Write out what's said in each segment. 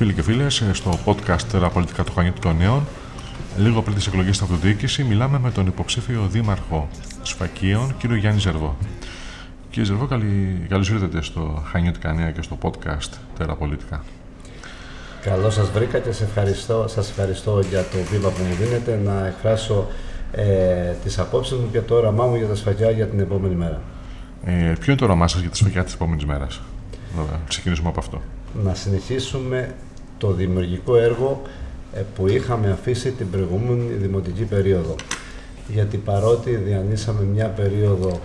Φίλοι και φίλες, στο podcast «Τα πολιτικά του Χανιού των Νέων, λίγο πριν τις εκλογές στην αυτοδιοίκηση, μιλάμε με τον υποψήφιο δήμαρχο Σφακίων, κύριο Γιάννη Ζερβό. Κύριε Ζερβό, καλώς ήρθατε στο Χανιώτικα Νέα και στο podcast «Τέρα πολιτικά». Καλώς σας βρήκα και σας ευχαριστώ, σας ευχαριστώ για το βήμα που μου δίνετε να εκφράσω ε, τις απόψεις μου και το όραμά μου για τα σφαγιά για την επόμενη μέρα. Ε, ποιο είναι το όραμά σας για τα σφαγιά της επόμενης μέρας, Βέβαια, ξεκινήσουμε από αυτό. Να συνεχίσουμε το δημιουργικό έργο ε, που είχαμε αφήσει την προηγούμενη δημοτική περίοδο. Γιατί παρότι διανύσαμε μια περίοδο,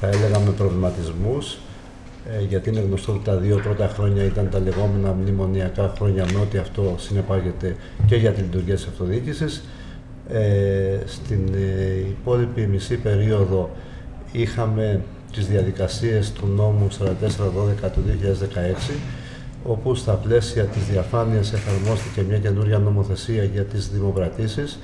θα έλεγα με προβληματισμούς, ε, γιατί είναι γνωστό ότι τα δύο πρώτα χρόνια ήταν τα λεγόμενα μνημονιακά χρόνια με ό,τι αυτό συνεπάγεται και για τη λειτουργία της αυτοδιοίκησης. Ε, στην ε, υπόλοιπη μισή περίοδο είχαμε τις διαδικασίες του νόμου 4412 του 2016 όπου στα πλαίσια της διαφάνειας εφαρμόστηκε μια καινούργια νομοθεσία για τις δημοκρατήσεις,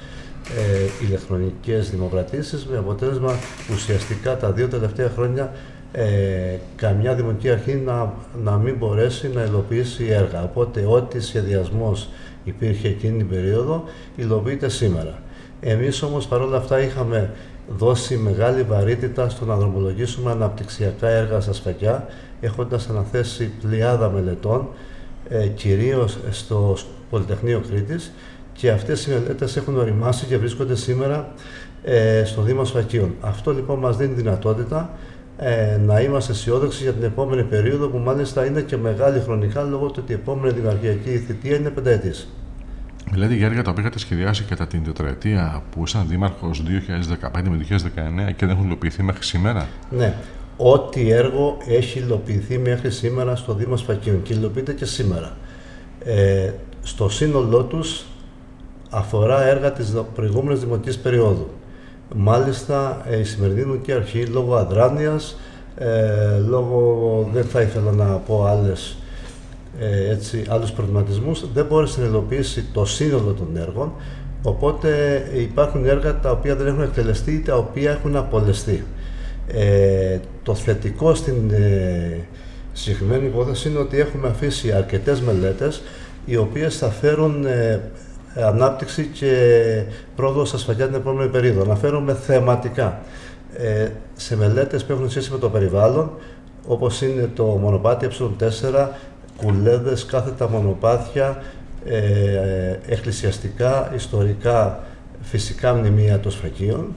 ε, ηλεκτρονικές δημοκρατήσεις, με αποτέλεσμα ουσιαστικά τα δύο τελευταία χρόνια ε, καμιά δημοτική αρχή να, να μην μπορέσει να υλοποιήσει έργα. Οπότε ό,τι σχεδιασμός υπήρχε εκείνη την περίοδο υλοποιείται σήμερα. Εμείς όμως παρόλα αυτά είχαμε δώσει μεγάλη βαρύτητα στο να δρομολογήσουμε αναπτυξιακά έργα στα σφαγιά, έχοντας αναθέσει πλειάδα μελετών, ε, κυρίως στο Πολυτεχνείο Κρήτης, και αυτές οι μελέτες έχουν οριμάσει και βρίσκονται σήμερα ε, στο Δήμο Σφακίων. Αυτό λοιπόν μας δίνει δυνατότητα ε, να είμαστε αισιόδοξοι για την επόμενη περίοδο, που μάλιστα είναι και μεγάλη χρονικά, λόγω του ότι η επόμενη δημαρχιακή θητεία είναι πενταετής. Δηλαδή για έργα τα οποία είχατε σχεδιάσει κατά την τετραετία που ήσαν δήμαρχος 2015 με 2019 και δεν έχουν υλοποιηθεί μέχρι σήμερα; Ναι. Ό,τι έργο έχει υλοποιηθεί μέχρι σήμερα στο Δήμο Σφακίων και υλοποιείται και σήμερα. Ε, στο σύνολό τους αφορά έργα της προηγούμενης δημοτικής περίοδου. Μάλιστα ε, η σημερινή δημοτική αρχή λόγω αδράνειας, ε, λόγω δεν θα ήθελα να πω άλλες ε, έτσι, άλλους προβληματισμούς, δεν μπόρεσε να υλοποιήσει το σύνολο των έργων, οπότε υπάρχουν έργα τα οποία δεν έχουν εκτελεστεί ή τα οποία έχουν απολεστεί. Ε, το θετικό στην ε, συγκεκριμένη υπόθεση είναι ότι έχουμε αφήσει αρκετές μελέτες οι οποίες θα φέρουν ε, ανάπτυξη και πρόοδο στα σφαγιά την επόμενη περίοδο. Αναφέρομαι θεματικά ε, σε μελέτες που έχουν σχέση με το περιβάλλον, όπως είναι το μονοπάτι ε4, κουλέδες, κάθετα μονοπάτια, ε, εκκλησιαστικά, ιστορικά, φυσικά μνημεία των σφακίων.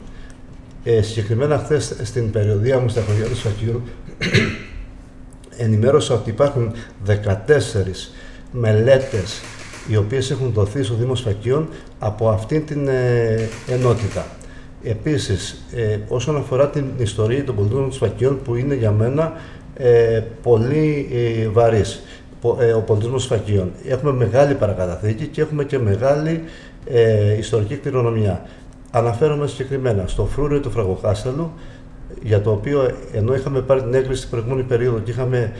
Ε, συγκεκριμένα χθες στην περιοδία μου στα χωριά των σφακίων ενημέρωσα ότι υπάρχουν 14 μελέτες οι οποίες έχουν δοθεί στο Δήμο Σφακίων από αυτήν την ε, ενότητα. Επίσης, ε, όσον αφορά την ιστορία των πολιτών των Σφακίων που είναι για μένα ε, πολύ ε, βαρύς. Ε, ο πολιτισμός σφακίων. Έχουμε μεγάλη παρακαταθήκη και έχουμε και μεγάλη ε, ιστορική κληρονομιά. Αναφέρομαι συγκεκριμένα στο φρούριο του Φραγοκάστελου, για το οποίο ενώ είχαμε πάρει την έγκριση στην προηγούμενη περίοδο και είχαμε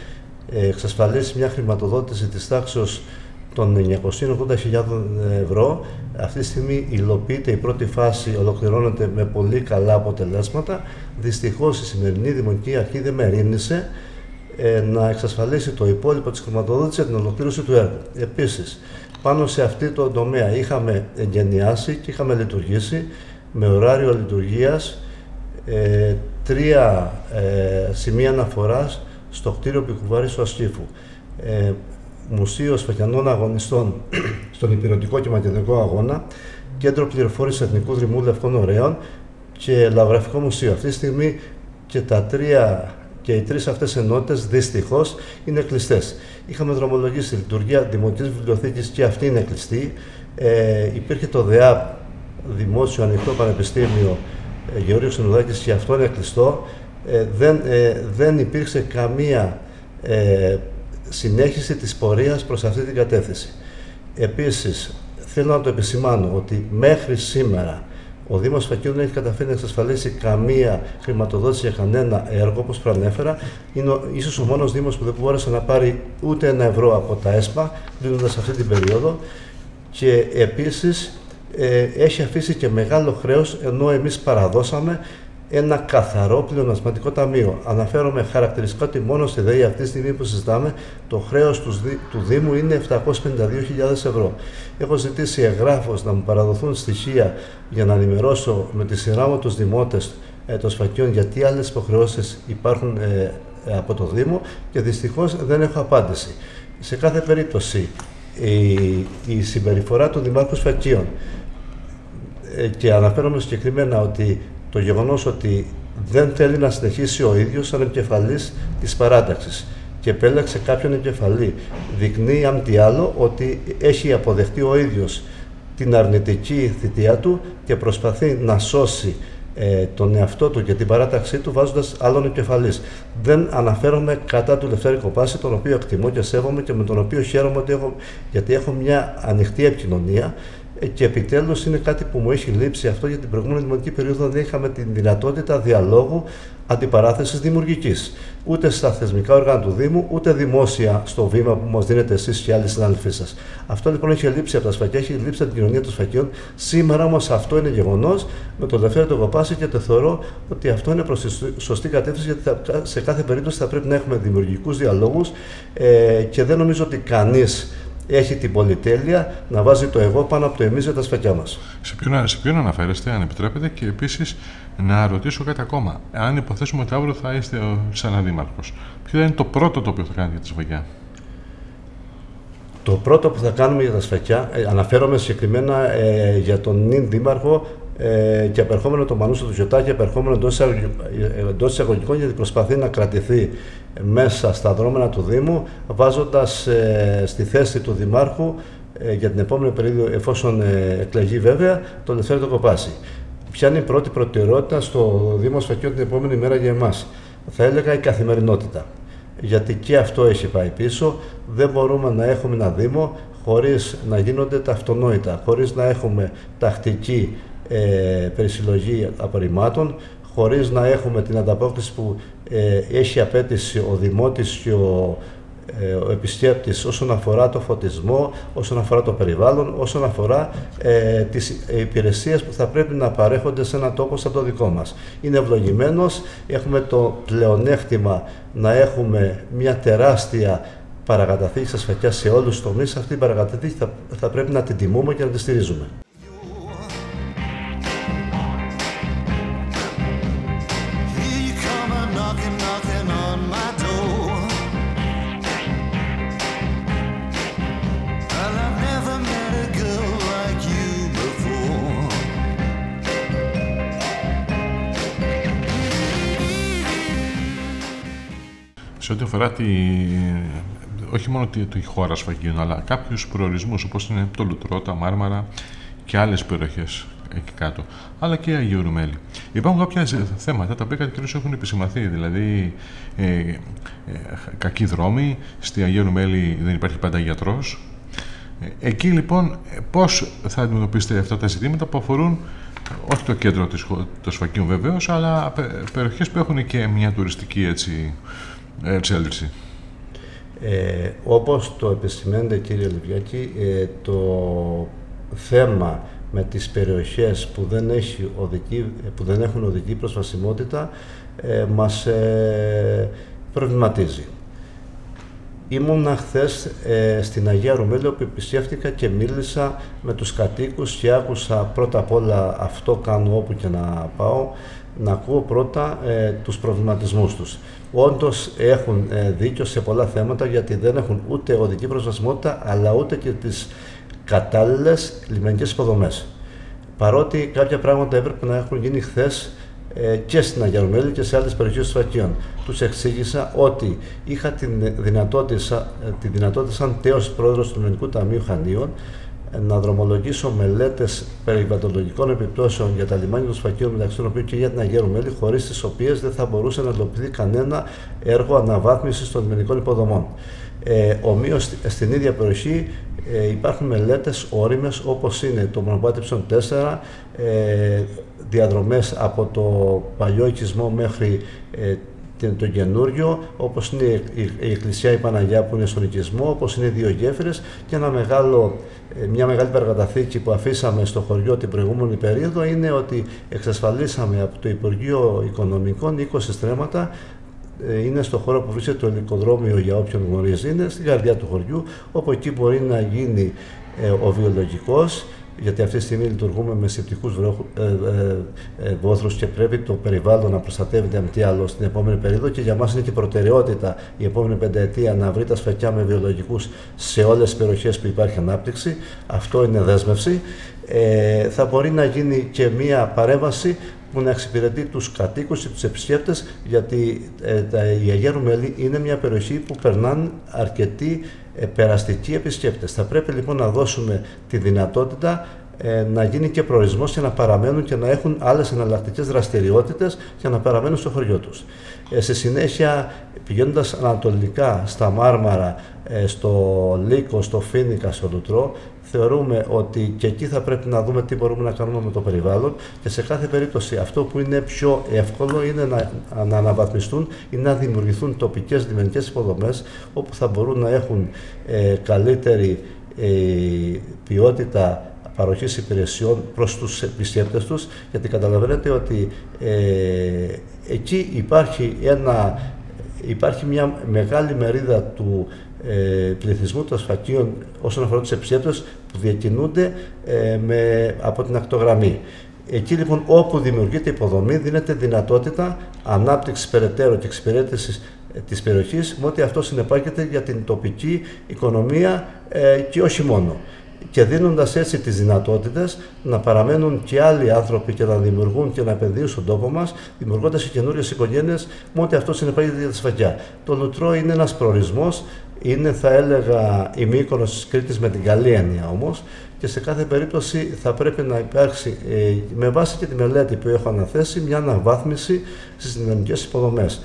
ε, εξασφαλίσει μια χρηματοδότηση της τάξης των 980.000 ευρώ. Αυτή τη στιγμή υλοποιείται η πρώτη φάση, ολοκληρώνεται με πολύ καλά αποτελέσματα. Δυστυχώς η σημερινή Δημοτική Αρχή δεν με ε, να εξασφαλίσει το υπόλοιπο της χρηματοδότησης για την ολοκλήρωση του έργου. Επίσης, πάνω σε αυτή το τομέα είχαμε εγκαινιάσει και είχαμε λειτουργήσει με ωράριο λειτουργίας ε, τρία ε, σημεία αναφοράς στο κτίριο Πικουβάρης του Ασκήφου. Ε, Μουσείο Σφακιανών Αγωνιστών στον Υπηρετικό και Μακεδονικό Αγώνα, Κέντρο Πληροφόρησης Εθνικού Δρυμού Λευκών Ωραίων και Λαογραφικό Μουσείο. Αυτή τη στιγμή και τα τρία και οι τρεις αυτές ενότητες δυστυχώς είναι κλειστές. Είχαμε δρομολογήσει τη λειτουργία Δημοτικής Βιβλιοθήκης και αυτή είναι κλειστή. Ε, υπήρχε το ΔΕΑΠ, Δημόσιο Ανοιχτό Πανεπιστήμιο ε, Γεώργιος Συνοδάκη και αυτό είναι κλειστό. Ε, δεν, ε, δεν υπήρξε καμία ε, συνέχιση της πορείας προς αυτή την κατεύθυνση. Επίσης, θέλω να το επισημάνω ότι μέχρι σήμερα ο Δήμος Φακίου δεν έχει καταφέρει να εξασφαλίσει καμία χρηματοδότηση για κανένα έργο, όπως προανέφερα. Είναι ίσως ο μόνος Δήμος που δεν μπόρεσε να πάρει ούτε ένα ευρώ από τα ΕΣΠΑ, δίνοντας αυτή την περίοδο. Και επίσης ε, έχει αφήσει και μεγάλο χρέος, ενώ εμείς παραδώσαμε ένα καθαρό πλεονασματικό ταμείο. Αναφέρομαι χαρακτηριστικά ότι μόνο στη ΔΕΗ αυτή τη στιγμή που συζητάμε το χρέος τους, του Δήμου είναι 752.000 ευρώ. Έχω ζητήσει εγγράφο να μου παραδοθούν στοιχεία για να ενημερώσω με τη σειρά μου τους δημότες ε, των σφακιών γιατί άλλες υποχρεώσεις υπάρχουν ε, από το Δήμο και δυστυχώς δεν έχω απάντηση. Σε κάθε περίπτωση η, η συμπεριφορά του Δημάρχου Σφακίων ε, και αναφέρομαι συγκεκριμένα ότι το γεγονός ότι δεν θέλει να συνεχίσει ο ίδιος σαν επικεφαλής της παράταξης και επέλεξε κάποιον επικεφαλή. Δεικνύει, αν τι άλλο, ότι έχει αποδεχτεί ο ίδιος την αρνητική θητεία του και προσπαθεί να σώσει ε, τον εαυτό του και την παράταξή του βάζοντας άλλον επικεφαλής. Δεν αναφέρομαι κατά του Λευτέρη Κοπάση, τον οποίο εκτιμώ και σέβομαι και με τον οποίο χαίρομαι ότι έχω, γιατί έχω μια ανοιχτή επικοινωνία ε, και επιτέλους είναι κάτι που μου έχει λείψει αυτό για την προηγούμενη δημοτική περίοδο δεν είχαμε την δυνατότητα διαλόγου αντιπαράθεσης δημιουργικής. Ούτε στα θεσμικά όργανα του Δήμου, ούτε δημόσια στο βήμα που μας δίνετε εσείς και άλλοι συνάδελφοί σας. Αυτό λοιπόν έχει λείψει από τα σφακιά, έχει λείψει από την κοινωνία των σφακιών. Σήμερα όμως αυτό είναι γεγονός με τον Δευτέρα του Κοπάση και το θεωρώ ότι αυτό είναι προς τη σωστή κατεύθυνση γιατί σε κάθε περίπτωση θα πρέπει να έχουμε δημιουργικούς διαλόγους ε, και δεν νομίζω ότι κανείς έχει την πολυτέλεια να βάζει το εγώ πάνω από το εμεί για τα σφακιά μας. Σε ποιον, σε ποιον αναφέρεστε, αν επιτρέπετε, και επίσης να ρωτήσω κάτι ακόμα. Αν υποθέσουμε ότι αύριο θα είστε σαν δήμαρχο, ποιο είναι το πρώτο το οποίο θα κάνετε για τη σφακιά. Το πρώτο που θα κάνουμε για τα σφακιά, ε, αναφέρομαι συγκεκριμένα ε, για τον νυν δήμαρχο ε, και απερχόμενο το Μανούσο του Γιωτάκη, απερχόμενο εντός εισαγωγικών γιατί προσπαθεί να κρατηθεί μέσα στα δρόμενα του Δήμου, βάζοντας ε, στη θέση του Δημάρχου ε, για την επόμενη περίοδο, εφόσον ε, εκλεγεί βέβαια, τον Ελευθέρω Κοπάση. Ποια είναι η πρώτη προτεραιότητα στο Δήμο Σφακιών την επόμενη μέρα για εμάς. Θα έλεγα η καθημερινότητα. Γιατί και αυτό έχει πάει πίσω. Δεν μπορούμε να έχουμε ένα Δήμο χωρίς να γίνονται τα αυτονόητα, χωρίς να έχουμε τακτική ε, περισυλλογή απορριμμάτων, χωρίς να έχουμε την ανταπόκριση που ε, έχει απέτηση ο Δημότης και ο, ε, ο επισκέπτης όσον αφορά το φωτισμό, όσον αφορά το περιβάλλον, όσον αφορά ε, τις υπηρεσίες που θα πρέπει να παρέχονται σε ένα τόπο σαν το δικό μας. Είναι ευλογημένος, έχουμε το πλεονέκτημα να έχουμε μια τεράστια παρακαταθήκη στα σφακιά σε όλους τους τομείς. Αυτή η παρακαταθήκη θα, θα πρέπει να την τιμούμε και να τη στηρίζουμε. Αφορά τη, όχι μόνο τη, τη χώρα σφαγίων, αλλά κάποιους προορισμούς όπως είναι το Λουτρό, τα Μάρμαρα και άλλες περιοχές εκεί κάτω, αλλά και Αγίου Ρουμέλη. Υπάρχουν κάποια θέματα τα οποία κατά έχουν επισημαθεί, δηλαδή ε, ε, κακοί δρόμοι, στη Αγίου Ρουμέλη δεν υπάρχει πάντα γιατρός. Ε, εκεί λοιπόν πώς θα αντιμετωπίσετε αυτά τα ζητήματα που αφορούν όχι το κέντρο της, του Σφακίου βεβαίως, αλλά περιοχές που έχουν και μια τουριστική έτσι, εξέλιξη. Ε, όπως το επισημαίνετε κύριε Λιβιάκη, ε, το θέμα με τις περιοχές που δεν, έχει οδική, που δεν έχουν οδική προσβασιμότητα ε, μας ε, προβληματίζει. Ήμουνα χθες ε, στην Αγία Ρουμέλη όπου επισκέφτηκα και μίλησα με τους κατοίκους και άκουσα πρώτα απ' όλα αυτό κάνω όπου και να πάω να ακούω πρώτα ε, τους προβληματισμούς τους. Όντως έχουν ε, δίκιο σε πολλά θέματα γιατί δεν έχουν ούτε οδική προσβασιμότητα αλλά ούτε και τις κατάλληλες λιμενικές υποδομές. Παρότι κάποια πράγματα έπρεπε να έχουν γίνει χθες ε, και στην Αγιαρμέλη και σε άλλες περιοχές του Φακίων. Τους εξήγησα ότι είχα την δυνατότητα, ε, τη δυνατότητα σαν τέος πρόεδρος του Ελληνικού Ταμείου Χανίων να δρομολογήσω μελέτες περιβαλλοντολογικών επιπτώσεων για τα λιμάνια των Σφακίων, μεταξύ των οποίων και για την Αγία Ρουμέλη, χωρίς τις οποίες δεν θα μπορούσε να υλοποιηθεί κανένα έργο αναβάθμισης των λιμενικών υποδομών. Ε, Ομοίως στην ίδια περιοχή ε, υπάρχουν μελέτες όριμες όπως είναι το μονοπάτι 4, ε, διαδρομές από το παλιό οικισμό μέχρι ε, το καινούριο, όπως είναι η Εκκλησία η Παναγιά που είναι στον οικισμό, όπως είναι οι δύο γέφυρες και ένα μεγάλο, ε, μια μεγάλη παρακαταθήκη που αφήσαμε στο χωριό την προηγούμενη περίοδο είναι ότι εξασφαλίσαμε από το Υπουργείο Οικονομικών 20 στρέμματα ε, είναι στο χώρο που βρίσκεται το ελικοδρόμιο για όποιον γνωρίζει, είναι στην καρδιά του χωριού, όπου εκεί μπορεί να γίνει ε, ο βιολογικός, γιατί αυτή τη στιγμή λειτουργούμε με σεπτικού ε, ε, ε, βόθρους και πρέπει το περιβάλλον να προστατεύεται με τι άλλο στην επόμενη περίοδο και για μας είναι και προτεραιότητα η επόμενη πενταετία να βρει τα σφακιά με βιολογικούς σε όλες τις περιοχές που υπάρχει ανάπτυξη. Αυτό είναι δέσμευση. Ε, θα μπορεί να γίνει και μία παρέμβαση που να εξυπηρετεί τους κατοίκους και τους επισκέπτες, γιατί ε, τα, η Αγία Μέλη είναι μια περιοχή που περνάνε αρκετοί ε, περαστικοί επισκέπτες. Θα πρέπει λοιπόν να δώσουμε τη δυνατότητα ε, να γίνει και προορισμός και να παραμένουν και να έχουν άλλες εναλλακτικές δραστηριότητες και να παραμένουν στο χωριό τους. Ε, στη συνέχεια, πηγαίνοντας ανατολικά στα Μάρμαρα, ε, στο Λύκο, στο Φίνικα, στο Λουτρό, θεωρούμε ότι και εκεί θα πρέπει να δούμε τι μπορούμε να κάνουμε με το περιβάλλον και σε κάθε περίπτωση αυτό που είναι πιο εύκολο είναι να, να αναβαθμιστούν ή να δημιουργηθούν τοπικές λιμενικές υποδομές όπου θα μπορούν να έχουν ε, καλύτερη ε, ποιότητα παροχής υπηρεσιών προς τους επισκέπτες τους γιατί καταλαβαίνετε ότι ε, εκεί υπάρχει, ένα, υπάρχει μια μεγάλη μερίδα του ε, πληθυσμού των σφακίων όσον αφορά τους επισκέπτες που διακινούνται ε, με, από την ακτογραμμή. Εκεί λοιπόν όπου δημιουργείται υποδομή δίνεται δυνατότητα ανάπτυξης περαιτέρω και εξυπηρέτησης ε, της περιοχής με ό,τι αυτό συνεπάγεται για την τοπική οικονομία ε, και όχι μόνο και δίνοντας έτσι τις δυνατότητες να παραμένουν και άλλοι άνθρωποι και να δημιουργούν και να επενδύουν στον τόπο μας, δημιουργώντας και καινούριες οικογένειες, με ό,τι αυτό συνεπάγεται για τη σφαγιά. Το Λουτρό είναι ένας προορισμός, είναι θα έλεγα η Μύκονος της Κρήτης με την καλή έννοια όμως και σε κάθε περίπτωση θα πρέπει να υπάρξει ε, με βάση και τη μελέτη που έχω αναθέσει μια αναβάθμιση στις δυναμικές υποδομές.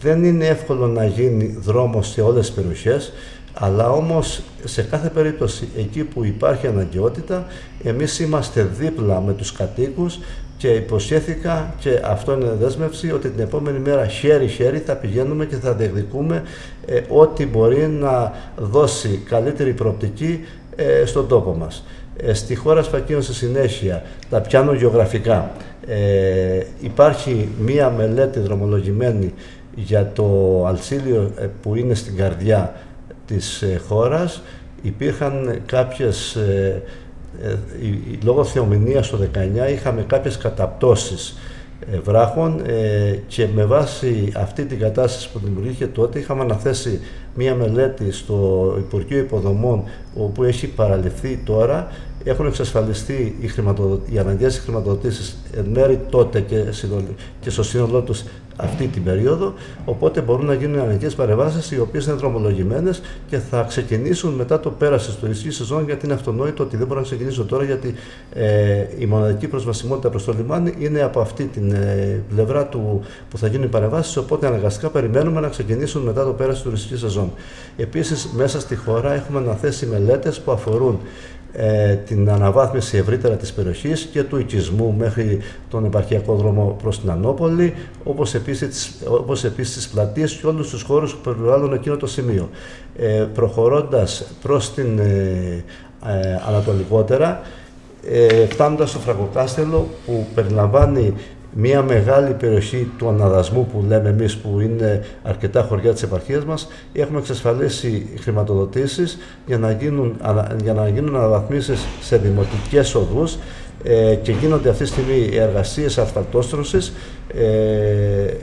Δεν είναι εύκολο να γίνει δρόμος σε όλες τις περιοχές, αλλά όμως σε κάθε περίπτωση εκεί που υπάρχει αναγκαιότητα εμείς είμαστε δίπλα με τους κατοίκους και υποσχέθηκα και αυτό είναι δέσμευση ότι την επόμενη μέρα χέρι-χέρι θα πηγαίνουμε και θα διεκδικούμε ε, ό,τι μπορεί να δώσει καλύτερη προοπτική ε, στον τόπο μας. Ε, στη χώρα Σφακίων στη συνέχεια, τα πιάνω γεωγραφικά. Ε, υπάρχει μία μελέτη δρομολογημένη για το Αλσίλιο που είναι στην καρδιά της ε, χώρας υπήρχαν κάποιες, ε, ε, λόγω θεομηνίας το 19 είχαμε κάποιες καταπτώσεις βράχων και με βάση αυτή την κατάσταση που δημιουργήθηκε τότε είχαμε αναθέσει μία μελέτη στο Υπουργείο Υποδομών όπου έχει παραλυφθεί τώρα. Έχουν εξασφαλιστεί οι, οι αναγκαίες χρηματοδοτήσεις εν μέρη τότε και, και στο σύνολό τους αυτή την περίοδο, οπότε μπορούν να γίνουν αναγκαίες παρεμβάσεις οι οποίες είναι δρομολογημένες και θα ξεκινήσουν μετά το πέρα τη τουριστική σεζόν, γιατί είναι αυτονόητο ότι δεν μπορούν να ξεκινήσουν τώρα, γιατί ε, η μοναδική προσβασιμότητα προς το λιμάνι είναι από αυτή την ε, πλευρά του που θα γίνουν οι παρεμβάσεις, οπότε αναγκαστικά περιμένουμε να ξεκινήσουν μετά το πέρα τη τουριστική σεζόν. Επίσης, μέσα στη χώρα έχουμε αναθέσει μελέτες που αφορούν ε, την αναβάθμιση ευρύτερα της περιοχής και του οικισμού μέχρι τον επαρχιακό δρόμο προς την Ανόπολη, όπως επίσης, όπως επίσης τις πλατείες και όλους τους χώρους που περιβάλλουν εκείνο το σημείο. Ε, προχωρώντας προς την ε, ε ανατολικότερα, ε, φτάνοντας στο Φραγκοκάστελο που περιλαμβάνει μια μεγάλη περιοχή του αναδασμού που λέμε εμείς που είναι αρκετά χωριά της επαρχίας μας έχουμε εξασφαλίσει χρηματοδοτήσεις για να γίνουν, για να γίνουν αναβαθμίσεις σε δημοτικές οδούς ε, και γίνονται αυτή τη στιγμή εργασίες ασφαλτόστρωσης ε,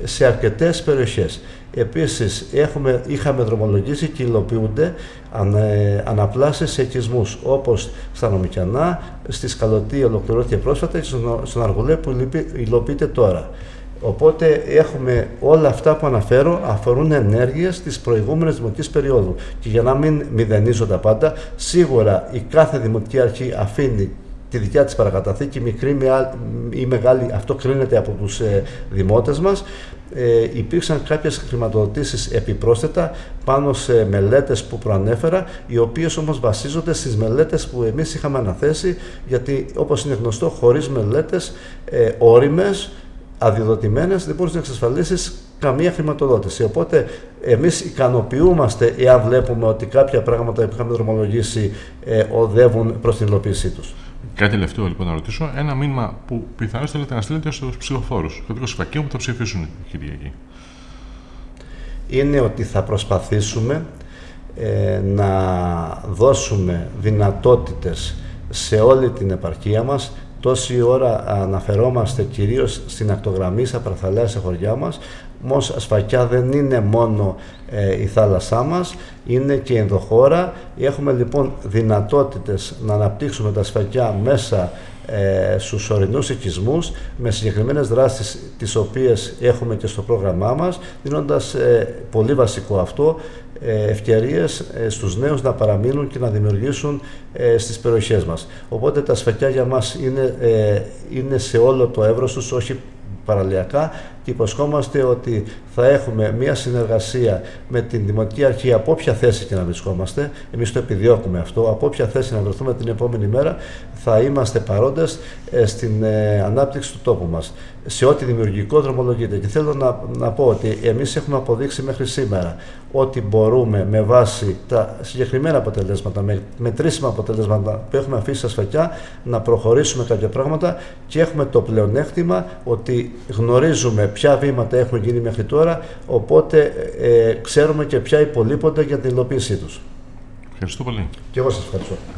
σε αρκετές περιοχές. Επίσης, έχουμε, είχαμε δρομολογήσει και υλοποιούνται αν, ε, αναπλάσεις σε οικισμούς, όπως στα Νομικιανά, στη Σκαλωτή ολοκληρώθηκε πρόσφατα και στον Αργολέ που υλοποιείται τώρα. Οπότε έχουμε όλα αυτά που αναφέρω αφορούν ενέργειες της προηγούμενης δημοτικής περίοδου. Και για να μην μηδενίζω τα πάντα, σίγουρα η κάθε δημοτική αρχή αφήνει τη δικιά της παρακαταθήκη, μικρή ή μεγάλη, αυτό κρίνεται από τους ε, δημότες μας. Ε, υπήρξαν κάποιες χρηματοδοτήσεις επιπρόσθετα πάνω σε μελέτες που προανέφερα, οι οποίες όμως βασίζονται στις μελέτες που εμείς είχαμε αναθέσει, γιατί όπως είναι γνωστό, χωρίς μελέτες ε, όριμες, αδειοδοτημένες, δεν μπορείς να εξασφαλίσεις καμία χρηματοδότηση. Οπότε εμείς ικανοποιούμαστε εάν βλέπουμε ότι κάποια πράγματα που είχαμε δρομολογήσει ε, οδεύουν προς την υλοποίησή τους. Κάτι τελευταίο λοιπόν να ρωτήσω. Ένα μήνυμα που πιθανώς θέλετε να στείλετε στους ψηφοφόρους, στο δικό που θα ψηφίσουν Κυριακή. Είναι ότι θα προσπαθήσουμε ε, να δώσουμε δυνατότητες σε όλη την επαρχία μας Τόση ώρα αναφερόμαστε κυρίως στην ακτογραμμή, στα παραθαλάσσια χωριά μας, όμως Ασφακιά δεν είναι μόνο ε, η θάλασσά μας, είναι και η ενδοχώρα. Έχουμε λοιπόν δυνατότητες να αναπτύξουμε τα Ασφακιά μέσα ε, στους ορεινούς οικισμούς με συγκεκριμένες δράσεις τις οποίες έχουμε και στο πρόγραμμά μας δίνοντας ε, πολύ βασικό αυτό ε, ευκαιρίες ε, στους νέους να παραμείνουν και να δημιουργήσουν ε, στις περιοχές μας. Οπότε τα σφακιά για μας είναι, είναι σε όλο το εύρος τους, όχι παραλιακά και υποσχόμαστε ότι θα έχουμε μια συνεργασία με την Δημοτική Αρχή από όποια θέση και να βρισκόμαστε. Εμείς το επιδιώκουμε αυτό. Από όποια θέση να βρεθούμε την επόμενη μέρα θα είμαστε παρόντες ε, στην ε, ανάπτυξη του τόπου μας. Σε ό,τι δημιουργικό δρομολογείται. Και θέλω να, να πω ότι εμείς έχουμε αποδείξει μέχρι σήμερα ότι μπορούμε με βάση τα συγκεκριμένα αποτελέσματα, με μετρήσιμα αποτελέσματα που έχουμε αφήσει στα σφακιά, να προχωρήσουμε κάποια πράγματα και έχουμε το πλεονέκτημα ότι γνωρίζουμε ποια βήματα έχουν γίνει μέχρι τώρα, οπότε ε, ξέρουμε και ποια υπολείπονται για την υλοποίησή τους. Ευχαριστώ πολύ. Και εγώ σας ευχαριστώ.